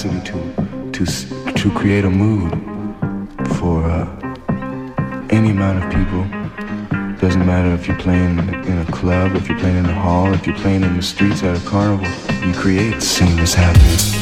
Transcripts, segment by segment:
capacity to to to create a mood for uh, any amount of people. Doesn't matter if you're playing in a club, if you're playing in a hall, if you're playing in the streets at a carnival. You create seamless happening.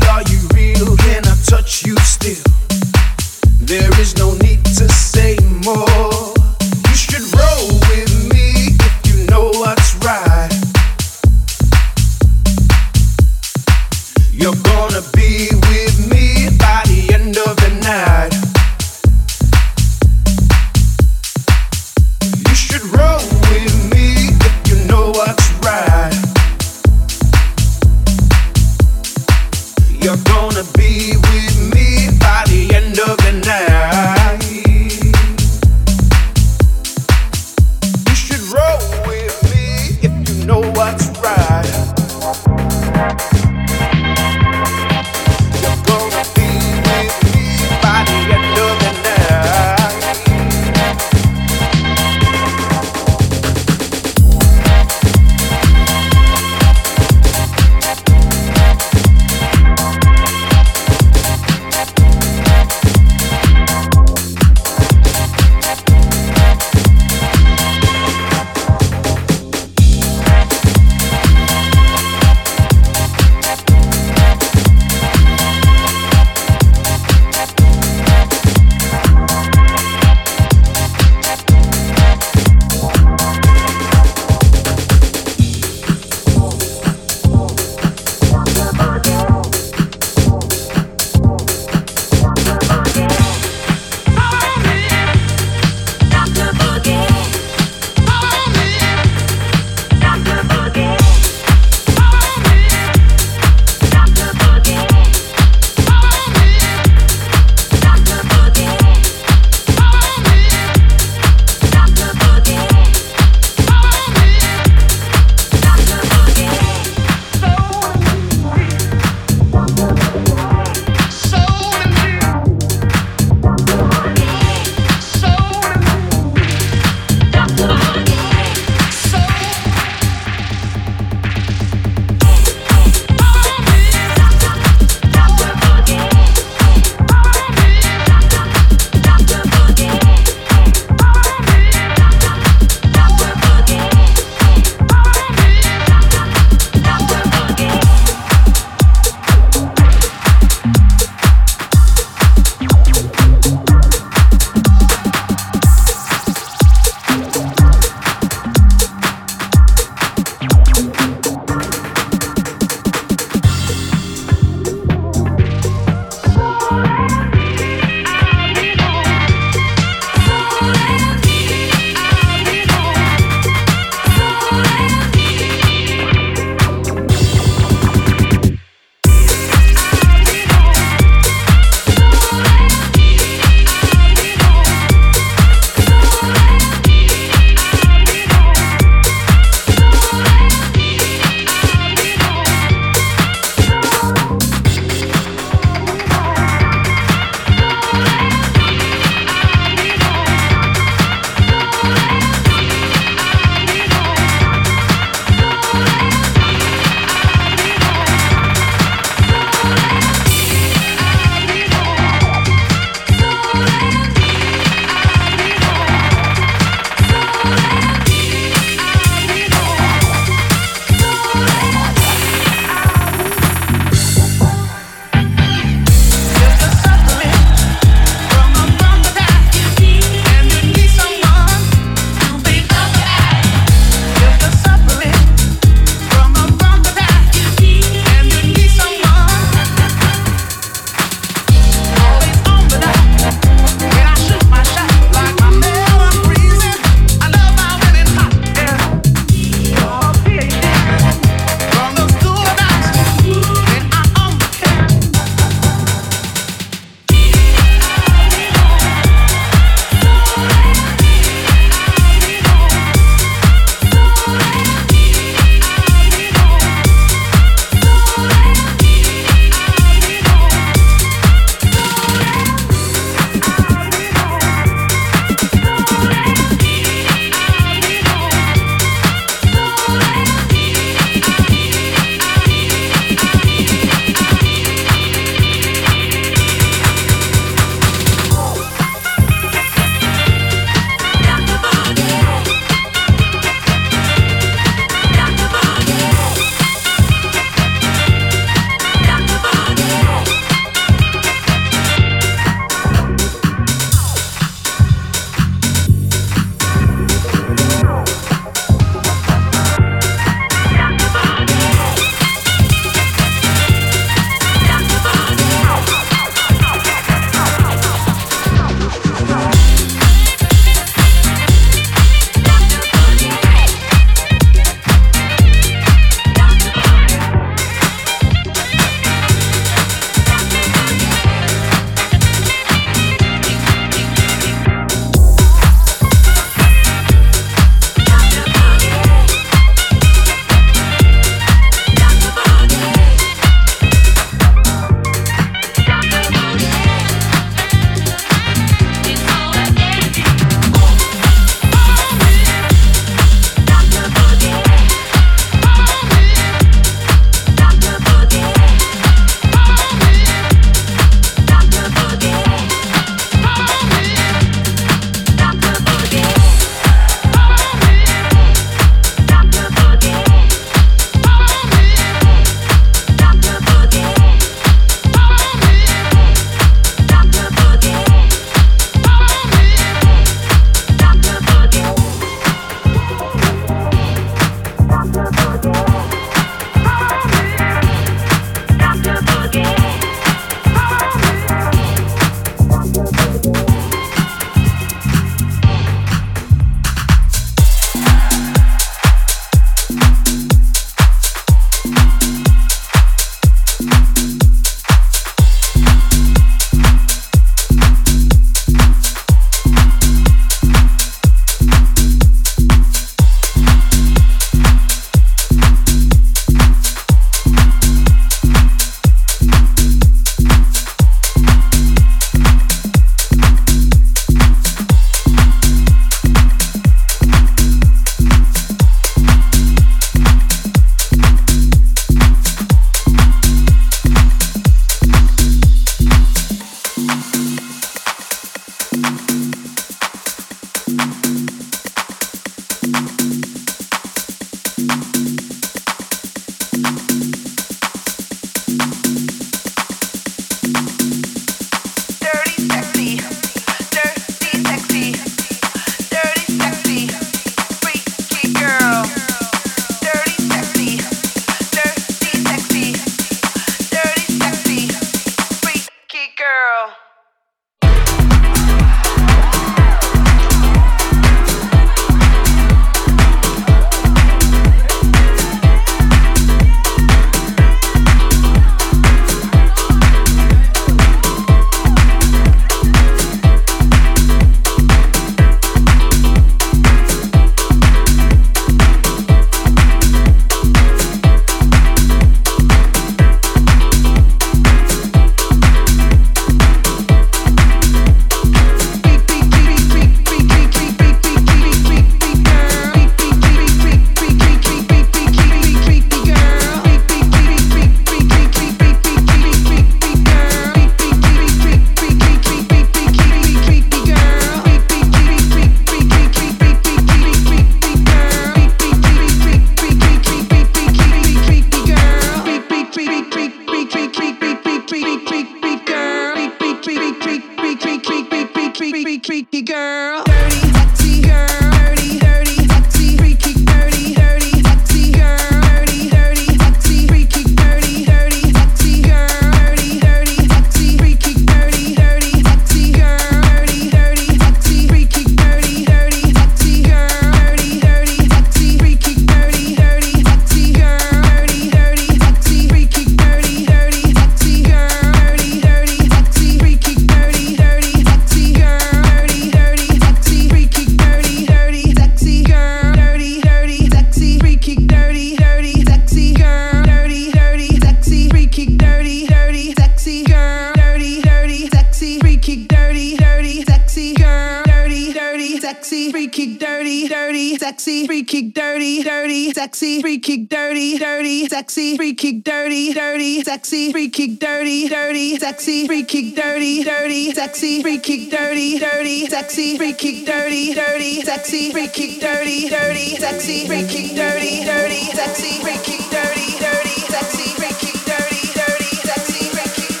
Sexy, free kick, dirty, dirty, sexy, free kick, dirty, dirty, sexy, free kick, dirty, dirty, sexy, free kick, dirty, dirty, sexy, free kick, dirty, dirty, sexy, free kick, dirty, dirty, sexy, free kick, dirty, dirty, sexy, free kick, dirty, dirty, sexy, free kick, dirty, dirty, sexy, free kick, dirty, dirty, sexy, free kick, dirty, dirty, sexy, free kick,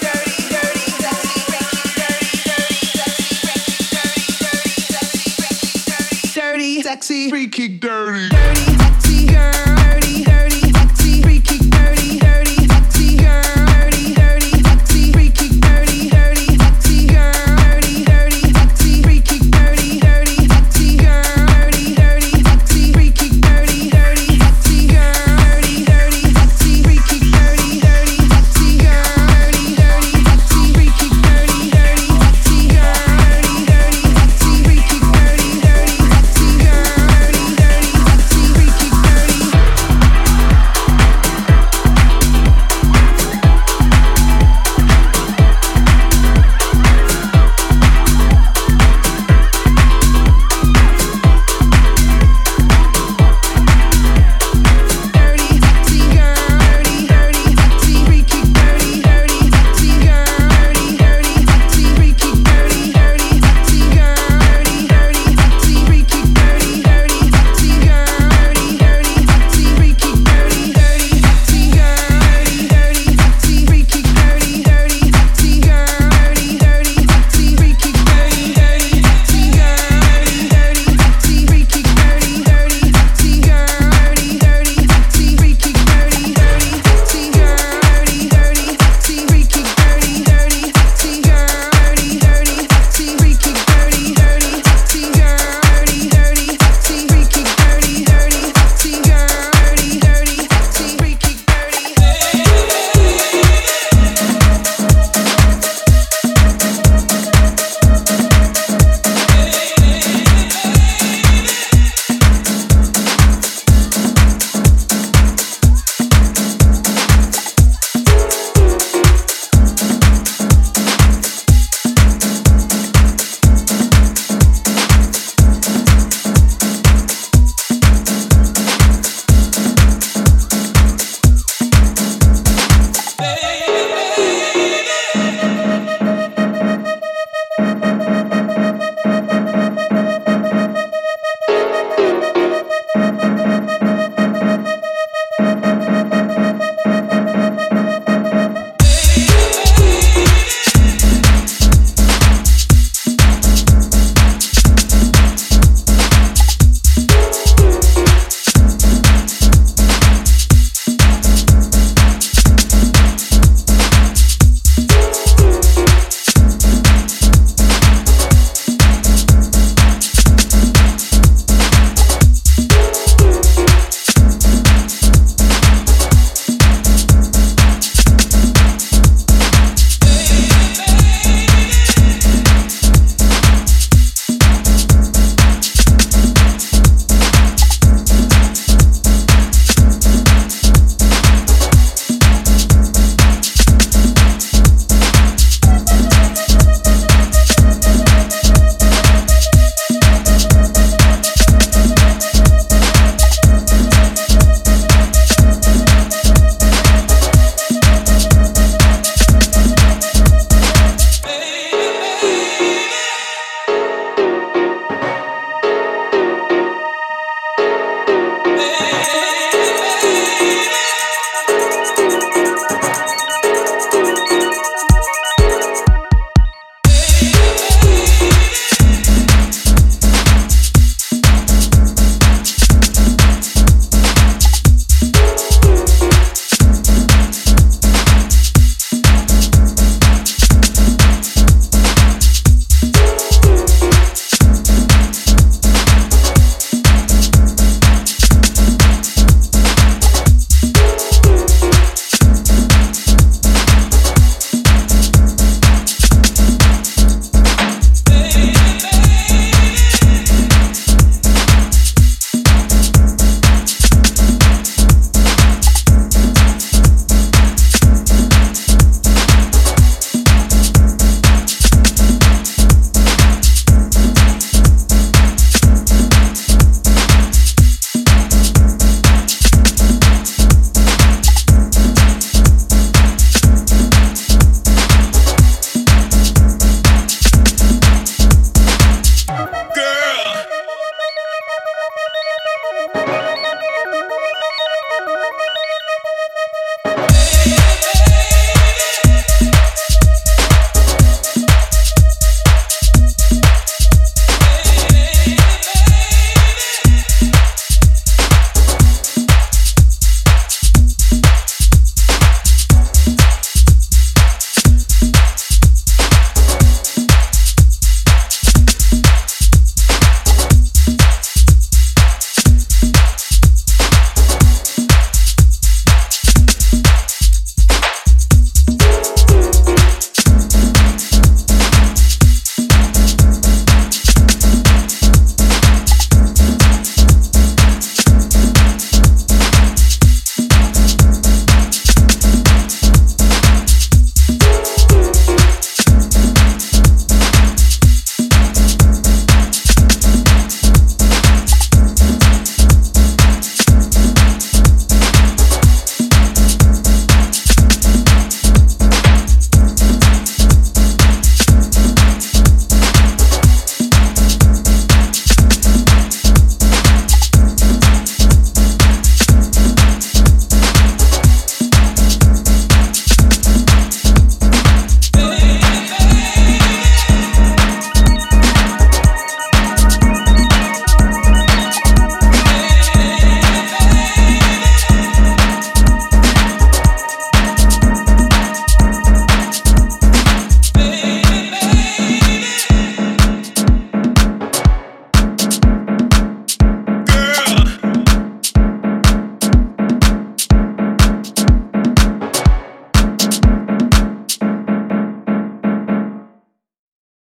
dirty, dirty, sexy, free kick, dirty, dirty, sexy, free kick, dirty.